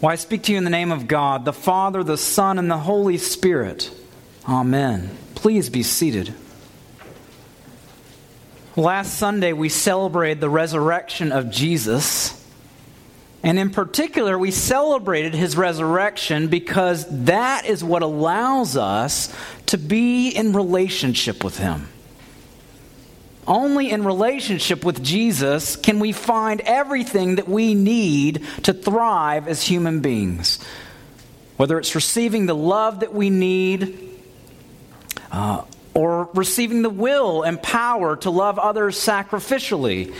Well, I speak to you in the name of God, the Father, the Son, and the Holy Spirit. Amen. Please be seated. Last Sunday, we celebrated the resurrection of Jesus. And in particular, we celebrated his resurrection because that is what allows us to be in relationship with him. Only in relationship with Jesus can we find everything that we need to thrive as human beings. Whether it's receiving the love that we need, uh, or receiving the will and power to love others sacrificially.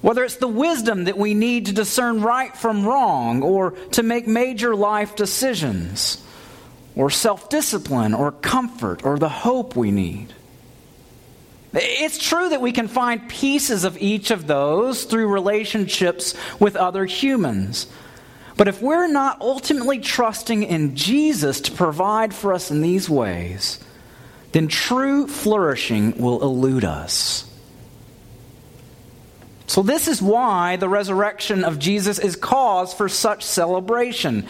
Whether it's the wisdom that we need to discern right from wrong, or to make major life decisions, or self discipline, or comfort, or the hope we need. It's true that we can find pieces of each of those through relationships with other humans. But if we're not ultimately trusting in Jesus to provide for us in these ways, then true flourishing will elude us. So, this is why the resurrection of Jesus is cause for such celebration.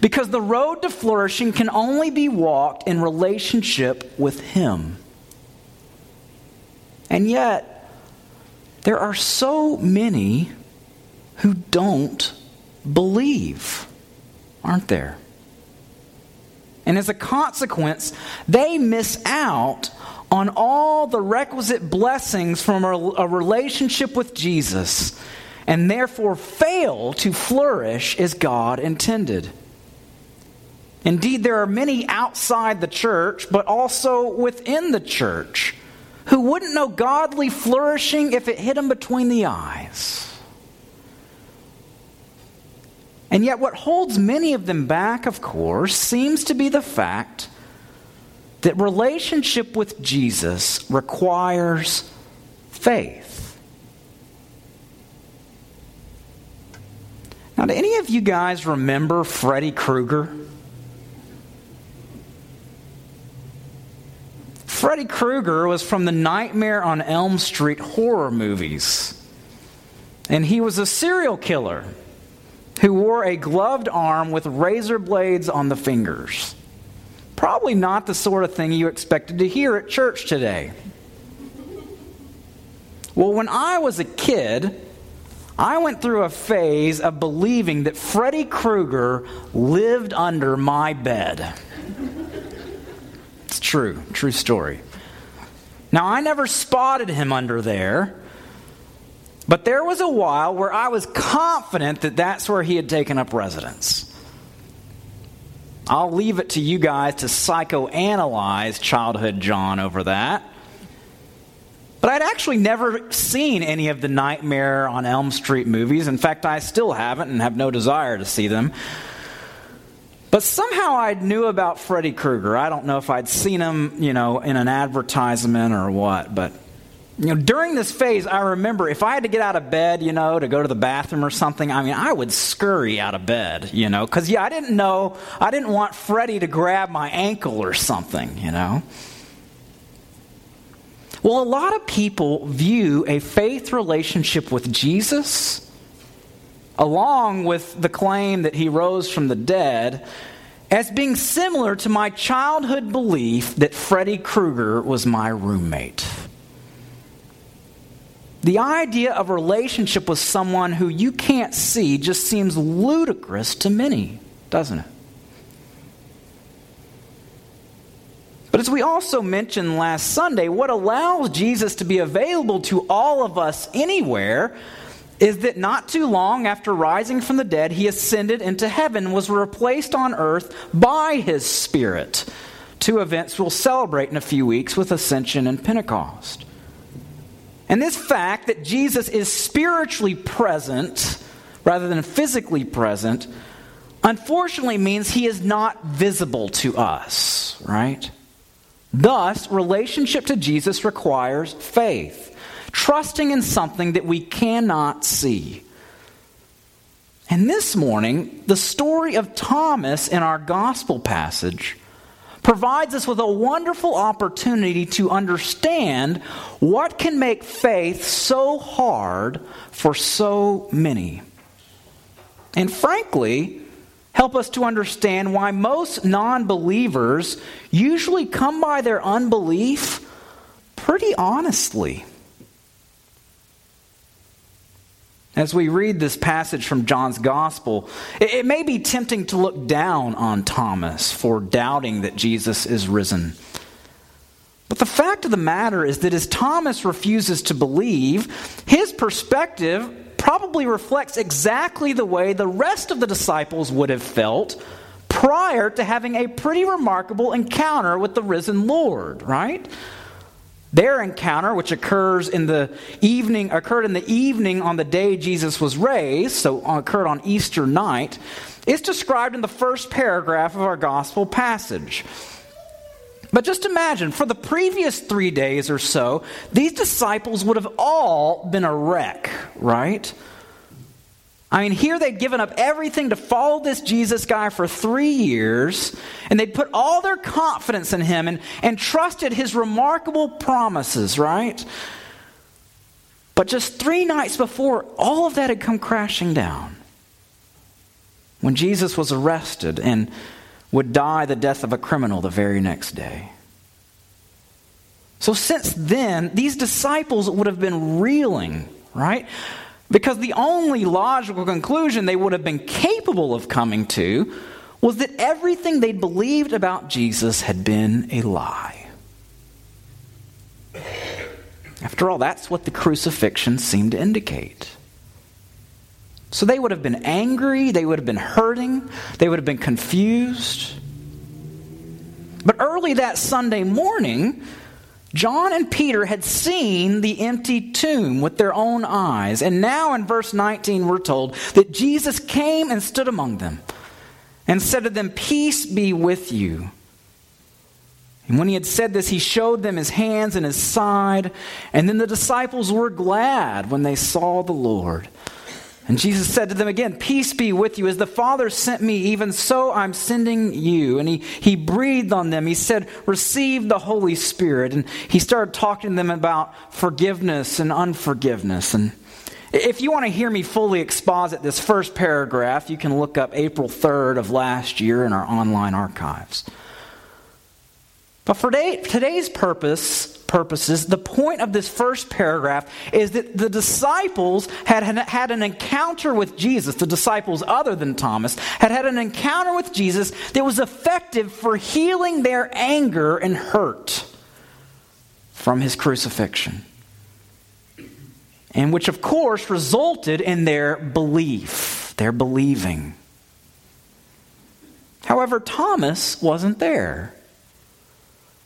Because the road to flourishing can only be walked in relationship with Him. And yet, there are so many who don't believe, aren't there? And as a consequence, they miss out on all the requisite blessings from a, relationship with Jesus and therefore fail to flourish as God intended. Indeed, there are many outside the church, but also within the church who wouldn't know godly flourishing if it hit them between the eyes. And yet, what holds many of them back, of course, seems to be the fact that relationship with Jesus requires faith. Now, do any of you guys remember Freddy Krueger? Freddy Krueger was from the Nightmare on Elm Street horror movies. And he was a serial killer who wore a gloved arm with razor blades on the fingers. Probably not the sort of thing you expected to hear at church today. Well, when I was a kid, I went through a phase of believing that Freddy Krueger lived under my bed. True, true story. Now, I never spotted him under there, but there was a while where I was confident that that's where he had taken up residence. I'll leave it to you guys to psychoanalyze childhood John over that. But I'd actually never seen any of the Nightmare on Elm Street movies. In fact, I still haven't and have no desire to see them. But somehow I knew about Freddy Krueger. I don't know if I'd seen him, you know, in an advertisement or what, but you know, during this phase, I remember if I had to get out of bed, you know, to go to the bathroom or something, I mean, I would scurry out of bed, you know, because, yeah, I didn't know, I didn't want Freddy to grab my ankle or something, you know. Well, a lot of people view a faith relationship with Jesus along with the claim that he rose from the dead, as being similar to my childhood belief that Freddy Krueger was my roommate. The idea of a relationship with someone who you can't see just seems ludicrous to many, doesn't it? But as we also mentioned last Sunday, what allows Jesus to be available to all of us anywhere is that not too long after rising from the dead, he ascended into heaven, was replaced on earth by his Spirit. Two events we'll celebrate in a few weeks with Ascension and Pentecost. And this fact that Jesus is spiritually present rather than physically present, unfortunately means he is not visible to us, right? Thus, relationship to Jesus requires faith trusting in something that we cannot see. And this morning, the story of Thomas in our gospel passage provides us with a wonderful opportunity to understand what can make faith so hard for so many. And frankly, help us to understand why most non believers usually come by their unbelief pretty honestly. As we read this passage from John's Gospel, it, may be tempting to look down on Thomas for doubting that Jesus is risen. But the fact of the matter is that as Thomas refuses to believe, his perspective probably reflects exactly the way the rest of the disciples would have felt prior to having a pretty remarkable encounter with the risen Lord, right? Their encounter, which occurs in the evening, occurred in the evening on the day Jesus was raised, so occurred on Easter night, is described in the first paragraph of our gospel passage. But just imagine, for the previous three days or so, these disciples would have all been a wreck, right? I mean, here they'd given up everything to follow this Jesus guy for three years, and they'd put all their confidence in him and, and trusted his remarkable promises, right? But just three nights before, all of that had come crashing down. When Jesus was arrested and would die the death of a criminal the very next day. So, since then, these disciples would have been reeling, right? Because the only logical conclusion they would have been capable of coming to was that everything they'd believed about Jesus had been a lie. After all, that's what the crucifixion seemed to indicate. So they would have been angry, they would have been hurting, they would have been confused. But early that Sunday morning, John and Peter had seen the empty tomb with their own eyes. And now in verse 19, we're told that Jesus came and stood among them and said to them, Peace be with you. And when he had said this, he showed them his hands and his side. And then the disciples were glad when they saw the Lord. And Jesus said to them again, Peace be with you. As the Father sent me, even so I'm sending you. And he, he breathed on them. He said, Receive the Holy Spirit. And he started talking to them about forgiveness and unforgiveness. And if you want to hear me fully exposit this first paragraph, you can look up April 3rd of last year in our online archives. But for today's purpose, purposes, the point of this first paragraph is that the disciples had had an encounter with Jesus. The disciples, other than Thomas, had had an encounter with Jesus that was effective for healing their anger and hurt from his crucifixion. And which, of course, resulted in their belief, their believing. However, Thomas wasn't there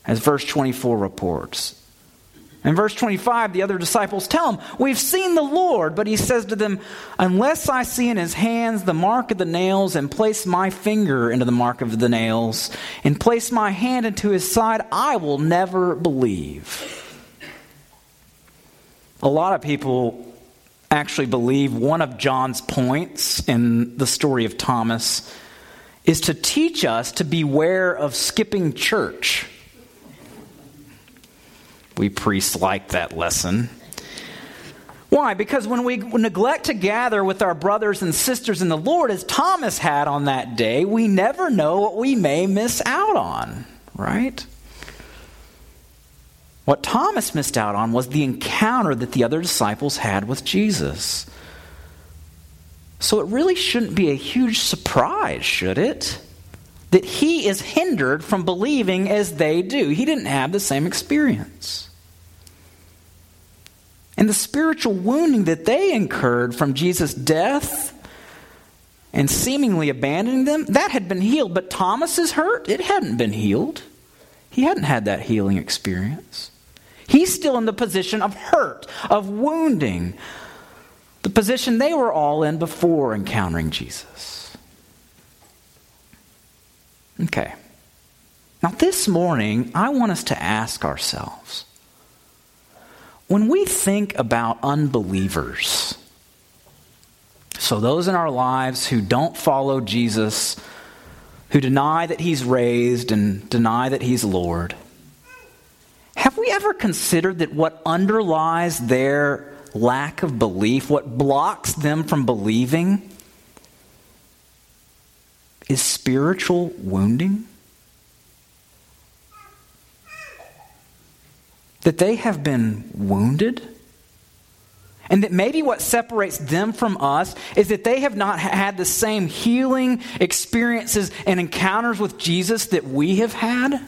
as verse 24 reports. In verse 25, the other disciples tell him, We've seen the Lord. But he says to them, Unless I see in his hands the mark of the nails, and place my finger into the mark of the nails, and place my hand into his side, I will never believe. A lot of people actually believe one of John's points in the story of Thomas is to teach us to beware of skipping church. We priests like that lesson. Why? Because when we neglect to gather with our brothers and sisters in the Lord, as Thomas had on that day, we never know what we may miss out on, right? What Thomas missed out on was the encounter that the other disciples had with Jesus. So it really shouldn't be a huge surprise, should it? That he is hindered from believing as they do. He didn't have the same experience. And the spiritual wounding that they incurred from Jesus' death and seemingly abandoning them, that had been healed. But Thomas's hurt, it hadn't been healed. He hadn't had that healing experience. He's still in the position of hurt, of wounding, the position they were all in before encountering Jesus. Okay. Now, this morning, I want us to ask ourselves when we think about unbelievers, so those in our lives who don't follow Jesus, who deny that he's raised and deny that he's Lord, have we ever considered that what underlies their lack of belief, what blocks them from believing, is spiritual wounding? That they have been wounded? And that maybe what separates them from us is that they have not had the same healing experiences and encounters with Jesus that we have had?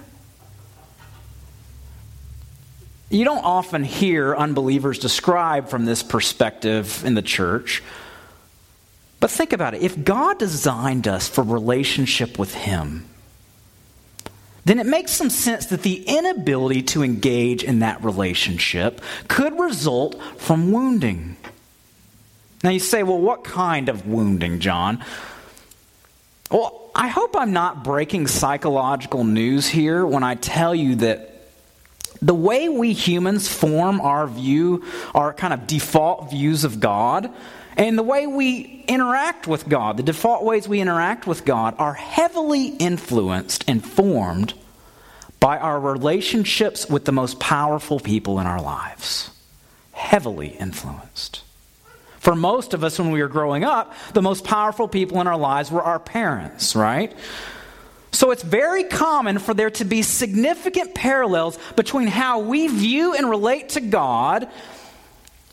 You don't often hear unbelievers described from this perspective in the church. But think about it. If God designed us for relationship with Him, then it makes some sense that the inability to engage in that relationship could result from wounding. Now you say, well, what kind of wounding, John? Well, I hope I'm not breaking psychological news here when I tell you that the way we humans form our view, our kind of default views of God, and the way we interact with God, the default ways we interact with God, are heavily influenced and formed by our relationships with the most powerful people in our lives. Heavily influenced. For most of us, when we were growing up, the most powerful people in our lives were our parents, right? So it's very common for there to be significant parallels between how we view and relate to God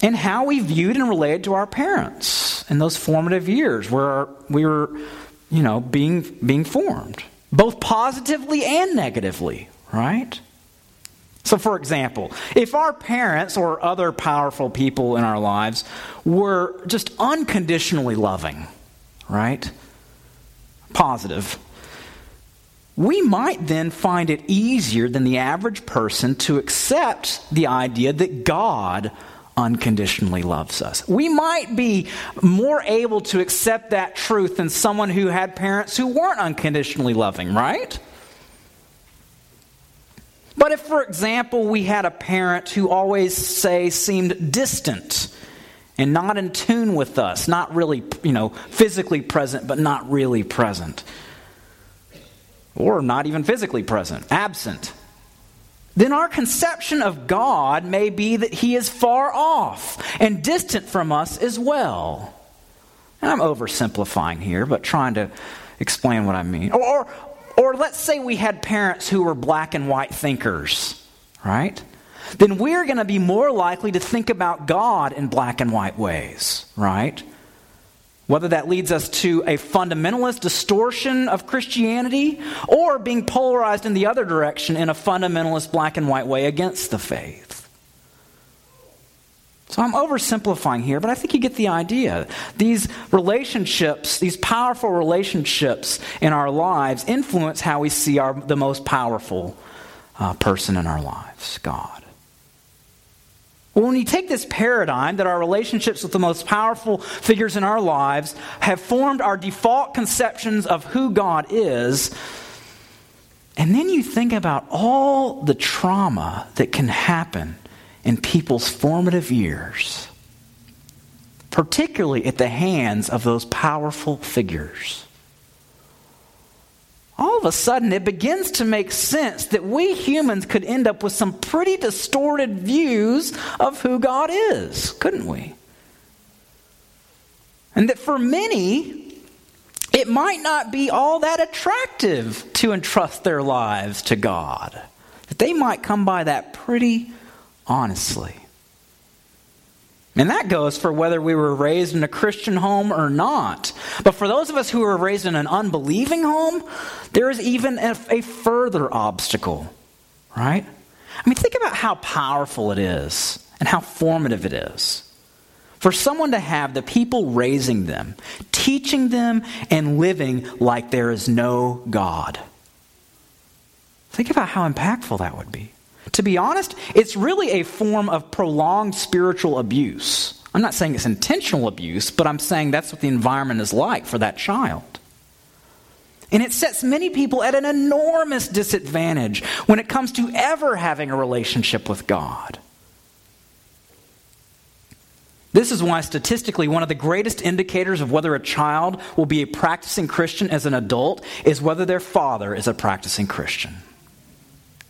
and how we viewed and related to our parents in those formative years where we were, you know, being, being formed, both positively and negatively, right? So, for example, if our parents or other powerful people in our lives were just unconditionally loving, right? Positive we might then find it easier than the average person to accept the idea that God unconditionally loves us. We might be more able to accept that truth than someone who had parents who weren't unconditionally loving, right? But if, for example, we had a parent who always, say, seemed distant and not in tune with us, not really, you know, physically present, but not really present or not even physically present, absent, then our conception of God may be that He is far off and distant from us as well. And I'm oversimplifying here, but trying to explain what I mean. Or, or, or let's say we had parents who were black and white thinkers, right? Then we're going to be more likely to think about God in black and white ways, right? Whether that leads us to a fundamentalist distortion of Christianity or being polarized in the other direction in a fundamentalist black and white way against the faith. So I'm oversimplifying here, but I think you get the idea. These relationships, these powerful relationships in our lives, influence how we see our, the most powerful uh, person in our lives God. Well, when you take this paradigm that our relationships with the most powerful figures in our lives have formed our default conceptions of who God is, and then you think about all the trauma that can happen in people's formative years, particularly at the hands of those powerful figures all of a sudden it begins to make sense that we humans could end up with some pretty distorted views of who God is, couldn't we? And that for many, it might not be all that attractive to entrust their lives to God. That they might come by that pretty honestly. And that goes for whether we were raised in a Christian home or not. But for those of us who were raised in an unbelieving home, there is even a, a, further obstacle, right? I mean, think about how powerful it is and how formative it is. For someone to have the people raising them, teaching them, and living like there is no God. Think about how impactful that would be. To be honest, it's really a form of prolonged spiritual abuse. I'm not saying it's intentional abuse, but I'm saying that's what the environment is like for that child. And it sets many people at an enormous disadvantage when it comes to ever having a relationship with God. This is why, statistically, one of the greatest indicators of whether a child will be a practicing Christian as an adult is whether their father is a practicing Christian.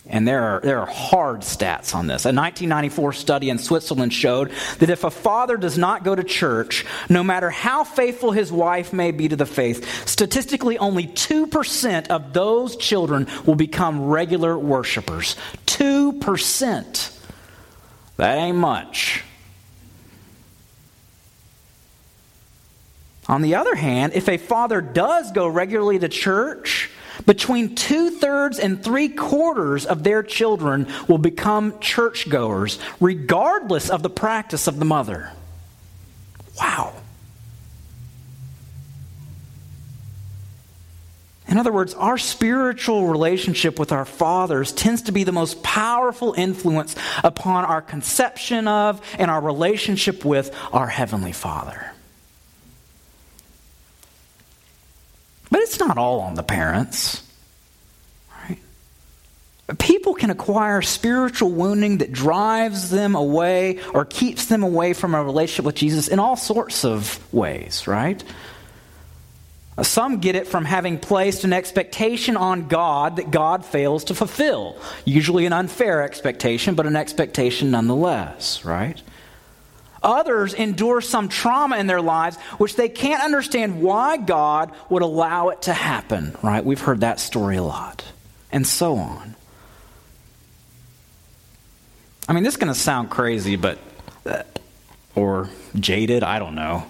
And there are, there are hard stats on this. A 1994 study in Switzerland showed that if a father does not go to church, no matter how faithful his wife may be to the faith, statistically only 2% of those children will become regular worshipers. 2%. That ain't much. On the other hand, if a father does go regularly to church, between two thirds and three quarters of their children will become churchgoers, regardless of the practice of the mother. Wow. In other words, our spiritual relationship with our fathers tends to be the most powerful influence upon our conception of and our relationship with our Heavenly Father. But it's not all on the parents. Right? People can acquire spiritual wounding that drives them away or keeps them away from a relationship with Jesus in all sorts of ways, right? Some get it from having placed an expectation on God that God fails to fulfill. Usually an unfair expectation, but an expectation nonetheless, right? Others endure some trauma in their lives which they can't understand why God would allow it to happen, right? We've heard that story a lot. And so on. I mean, this is going to sound crazy, but, uh, or jaded, I don't know.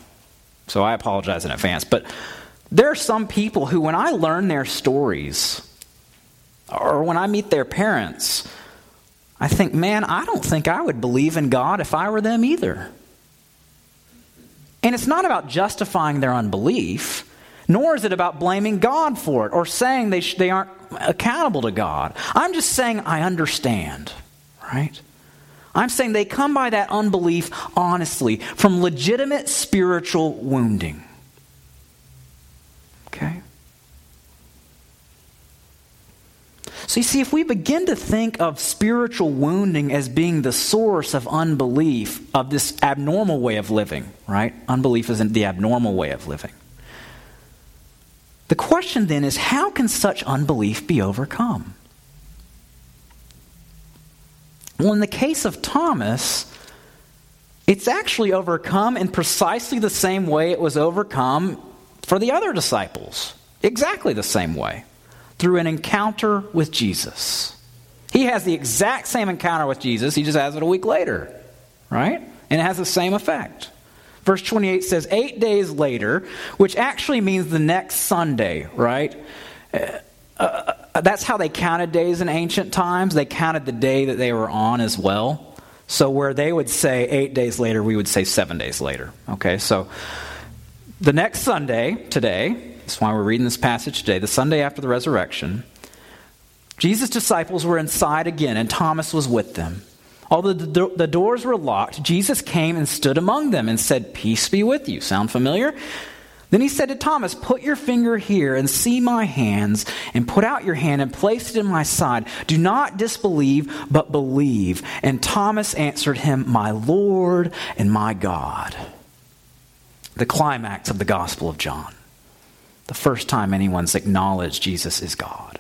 So I apologize in advance. But there are some people who, when I learn their stories, or when I meet their parents, I think, man, I don't think I would believe in God if I were them either. And it's not about justifying their unbelief, nor is it about blaming God for it or saying they, sh- they aren't accountable to God. I'm just saying I understand, right? I'm saying they come by that unbelief honestly from legitimate spiritual wounding. Okay? So you see, if we begin to think of spiritual wounding as being the source of unbelief, of this abnormal way of living, right? Unbelief isn't the abnormal way of living. The question then is how can such unbelief be overcome? Well, in the case of Thomas, it's actually overcome in precisely the same way it was overcome for the other disciples. Exactly the same way through an encounter with Jesus. He has the exact same encounter with Jesus, he just has it a week later, right? And it has the same effect. Verse 28 says, Eight days later, which actually means the next Sunday, right? Uh, uh, that's how they counted days in ancient times. They counted the day that they were on as well. So, where they would say eight days later, we would say seven days later. Okay, so the next Sunday, today, that's why we're reading this passage today, the Sunday after the resurrection. Jesus' disciples were inside again, and Thomas was with them. Although the, doors were locked, Jesus came and stood among them and said, Peace be with you. Sound familiar? Then he said to Thomas, Put your finger here and see my hands, and put out your hand and place it in my side. Do not disbelieve, but believe. And Thomas answered him, My Lord and my God. The climax of the Gospel of John the first time anyone's acknowledged Jesus is God.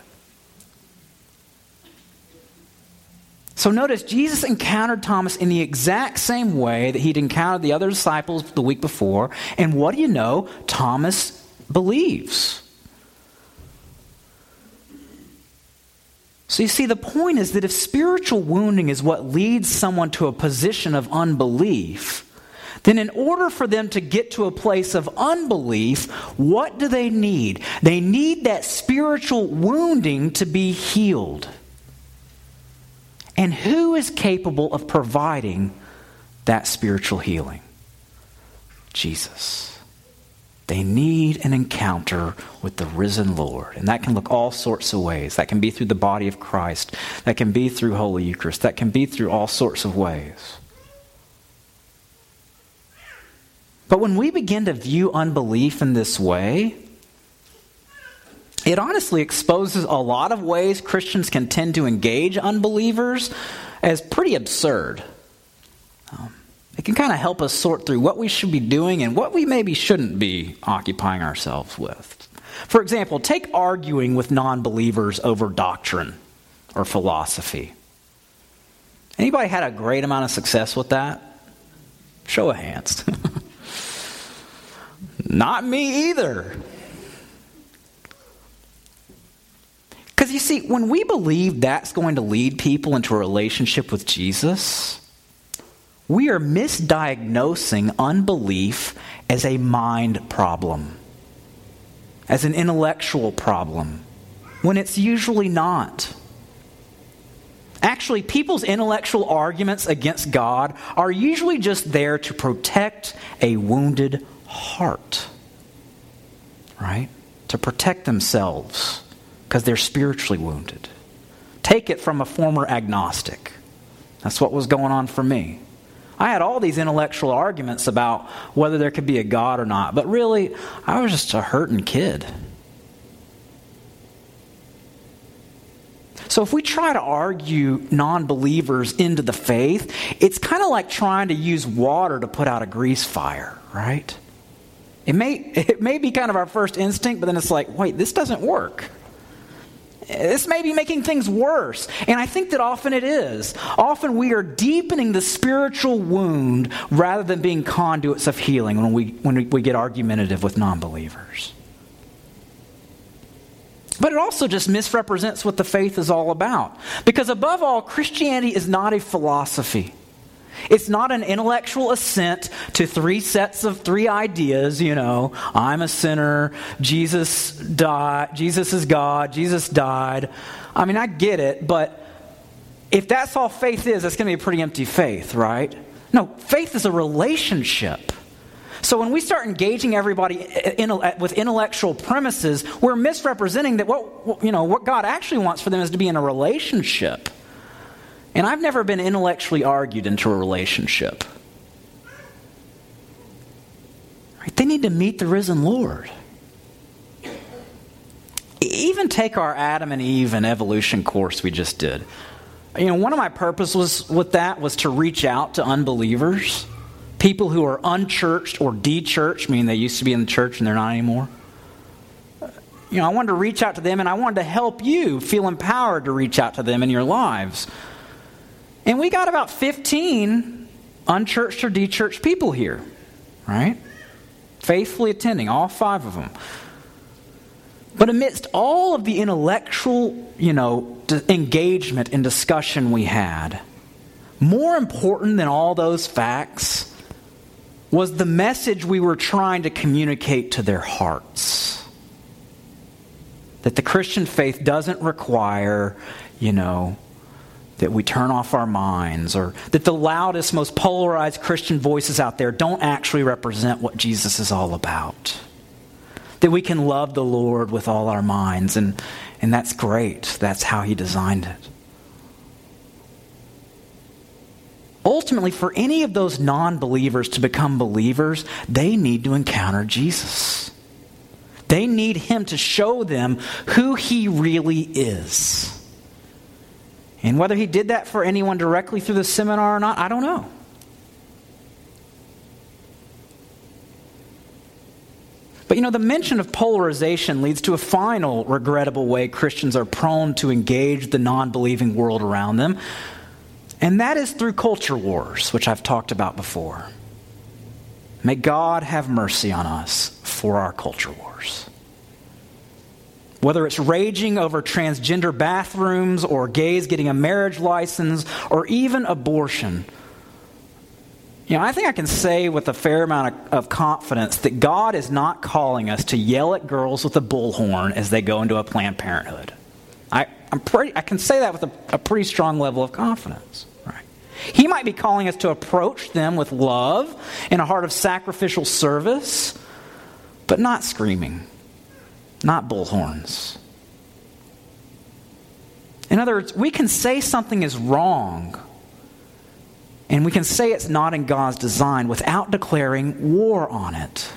So notice, Jesus encountered Thomas in the exact same way that he'd encountered the other disciples the week before. And what do you know? Thomas believes. So you see, the point is that if spiritual wounding is what leads someone to a position of unbelief, then in order for them to get to a place of unbelief, what do they need? They need that spiritual wounding to be healed. And who is capable of providing that spiritual healing? Jesus. They need an encounter with the risen Lord. And that can look all sorts of ways. That can be through the body of Christ. That can be through Holy Eucharist. That can be through all sorts of ways. But when we begin to view unbelief in this way, it honestly exposes a lot of ways Christians can tend to engage unbelievers as pretty absurd. Um, it can kind of help us sort through what we should be doing and what we maybe shouldn't be occupying ourselves with. For example, take arguing with non believers over doctrine or philosophy. Anybody had a great amount of success with that? Show of hands. Not me either. Because you see, when we believe that's going to lead people into a relationship with Jesus, we are misdiagnosing unbelief as a mind problem, as an intellectual problem, when it's usually not. Actually, people's intellectual arguments against God are usually just there to protect a wounded heart, right? To protect themselves because they're spiritually wounded. Take it from a former agnostic. That's what was going on for me. I had all these intellectual arguments about whether there could be a God or not, but really, I was just a hurting kid. So, if we try to argue non believers into the faith, it's kind of like trying to use water to put out a grease fire, right? It may, it may be kind of our first instinct, but then it's like, wait, this doesn't work. This may be making things worse. And I think that often it is. Often we are deepening the spiritual wound rather than being conduits of healing when we, when we get argumentative with non believers. But it also just misrepresents what the faith is all about. Because above all, Christianity is not a philosophy. It's not an intellectual assent to three sets of three ideas, you know, I'm a sinner, Jesus died, Jesus is God, Jesus died. I mean, I get it, but if that's all faith is, that's going to be a pretty empty faith, right? No, faith is a relationship. So when we start engaging everybody in, with intellectual premises, we're misrepresenting that what you know what God actually wants for them is to be in a relationship. And I've never been intellectually argued into a relationship. Right? They need to meet the risen Lord. Even take our Adam and Eve and evolution course we just did. You know, one of my purposes with that was to reach out to unbelievers, people who are unchurched or de-churched, meaning they used to be in the church and they're not anymore. You know, I wanted to reach out to them and I wanted to help you feel empowered to reach out to them in your lives. And we got about 15 unchurched or dechurched people here, right? Faithfully attending, all five of them. But amidst all of the intellectual, you know, engagement and discussion we had, more important than all those facts was the message we were trying to communicate to their hearts. That the Christian faith doesn't require, you know, that we turn off our minds, or that the loudest, most polarized Christian voices out there don't actually represent what Jesus is all about. That we can love the Lord with all our minds, and, and that's great. That's how He designed it. Ultimately, for any of those non believers to become believers, they need to encounter Jesus. They need Him to show them who He really is. And whether he did that for anyone directly through the seminar or not, I don't know. But you know, the mention of polarization leads to a final regrettable way Christians are prone to engage the non believing world around them, and that is through culture wars, which I've talked about before. May God have mercy on us for our culture wars. Whether it's raging over transgender bathrooms or gays getting a marriage license or even abortion. You know, I think I can say with a fair amount of, of, confidence that God is not calling us to yell at girls with a bullhorn as they go into a Planned Parenthood. I, I'm pretty, I can say that with a, a pretty strong level of confidence. Right? He might be calling us to approach them with love and a heart of sacrificial service, but not screaming not bullhorns. In other words, we can say something is wrong, and we can say it's not in God's design without declaring war on it.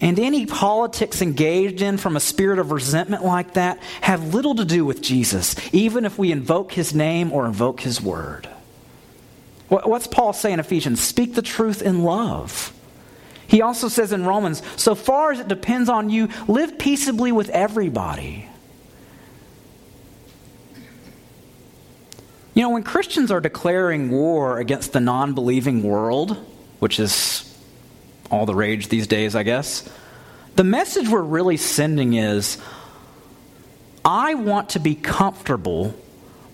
And any politics engaged in from a spirit of resentment like that have little to do with Jesus, even if we invoke his name or invoke his word. What's Paul say in Ephesians? Speak the truth in love. He also says in Romans, so far as it depends on you, live peaceably with everybody. You know, when Christians are declaring war against the non believing world, which is all the rage these days, I guess, the message we're really sending is I want to be comfortable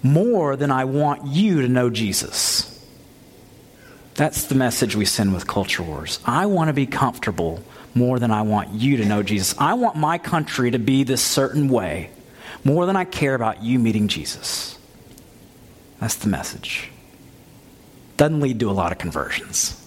more than I want you to know Jesus. That's the message we send with culture wars. I want to be comfortable more than I want you to know Jesus. I want my country to be this certain way more than I care about you meeting Jesus. That's the message. Doesn't lead to a lot of conversions.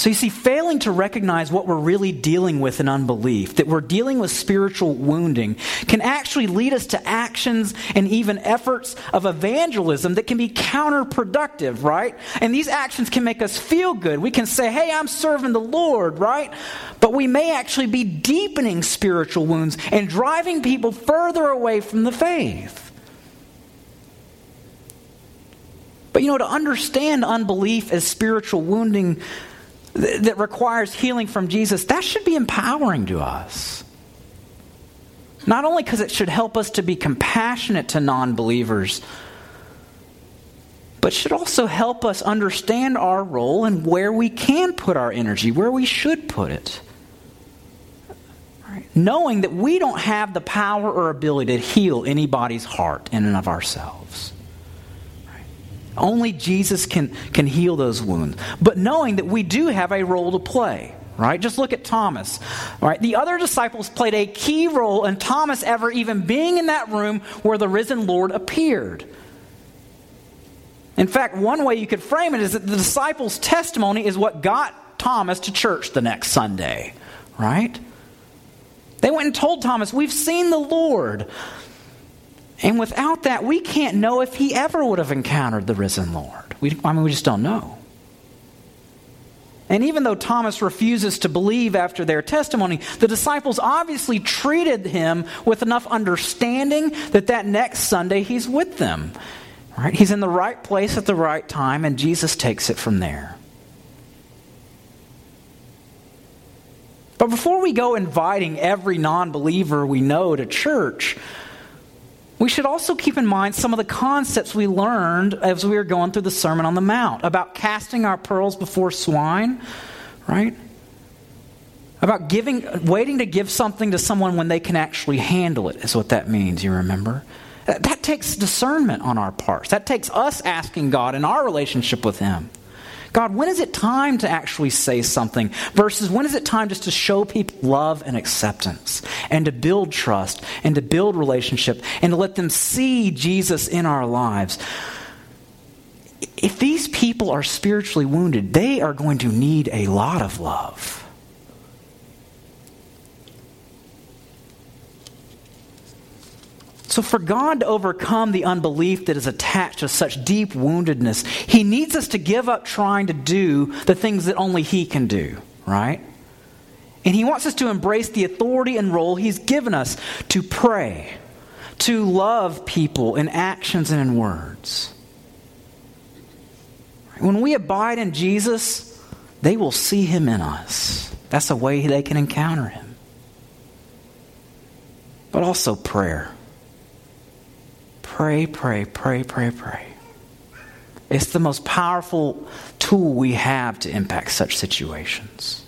So you see, failing to recognize what we're really dealing with in unbelief, that we're dealing with spiritual wounding, can actually lead us to actions and even efforts of evangelism that can be counterproductive, right? And these actions can make us feel good. We can say, hey, I'm serving the Lord, right? But we may actually be deepening spiritual wounds and driving people further away from the faith. But you know, to understand unbelief as spiritual wounding, that requires healing from Jesus, that should be empowering to us. Not only because it should help us to be compassionate to non believers, but should also help us understand our role and where we can put our energy, where we should put it. Right. Knowing that we don't have the power or ability to heal anybody's heart in and of ourselves. Only Jesus can, can heal those wounds. But knowing that we do have a role to play, right? Just look at Thomas, right? The other disciples played a key role in Thomas ever even being in that room where the risen Lord appeared. In fact, one way you could frame it is that the disciples' testimony is what got Thomas to church the next Sunday, right? They went and told Thomas, We've seen the Lord. And without that, we can't know if he ever would have encountered the risen Lord. We, I mean, we just don't know. And even though Thomas refuses to believe after their testimony, the disciples obviously treated him with enough understanding that that next Sunday he's with them. Right? He's in the right place at the right time, and Jesus takes it from there. But before we go inviting every non believer we know to church, we should also keep in mind some of the concepts we learned as we were going through the Sermon on the Mount about casting our pearls before swine, right? About giving, waiting to give something to someone when they can actually handle it, is what that means, you remember? That takes discernment on our parts. That takes us asking God in our relationship with Him. God, when is it time to actually say something versus when is it time just to show people love and acceptance and to build trust and to build relationship and to let them see Jesus in our lives? If these people are spiritually wounded, they are going to need a lot of love. So, for God to overcome the unbelief that is attached to such deep woundedness, He needs us to give up trying to do the things that only He can do, right? And He wants us to embrace the authority and role He's given us to pray, to love people in actions and in words. When we abide in Jesus, they will see Him in us. That's a way they can encounter Him. But also prayer. Pray, pray, pray, pray, pray. It's the most powerful tool we have to impact such situations.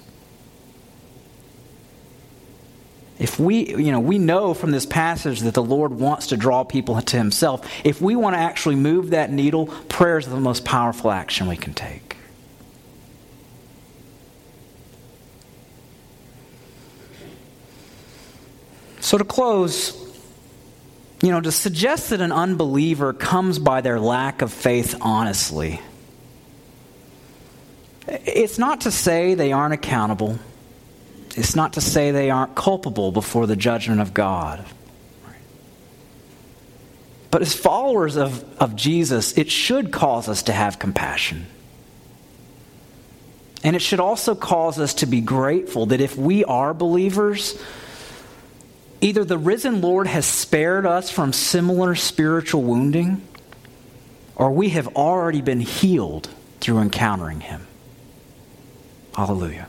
If we, you know, we know from this passage that the Lord wants to draw people to Himself. If we want to actually move that needle, prayer is the most powerful action we can take. So, to close, you know, to suggest that an unbeliever comes by their lack of faith honestly, it's not to say they aren't accountable. It's not to say they aren't culpable before the judgment of God. But as followers of, of Jesus, it should cause us to have compassion. And it should also cause us to be grateful that if we are believers, Either the risen Lord has spared us from similar spiritual wounding, or we have already been healed through encountering him. Hallelujah.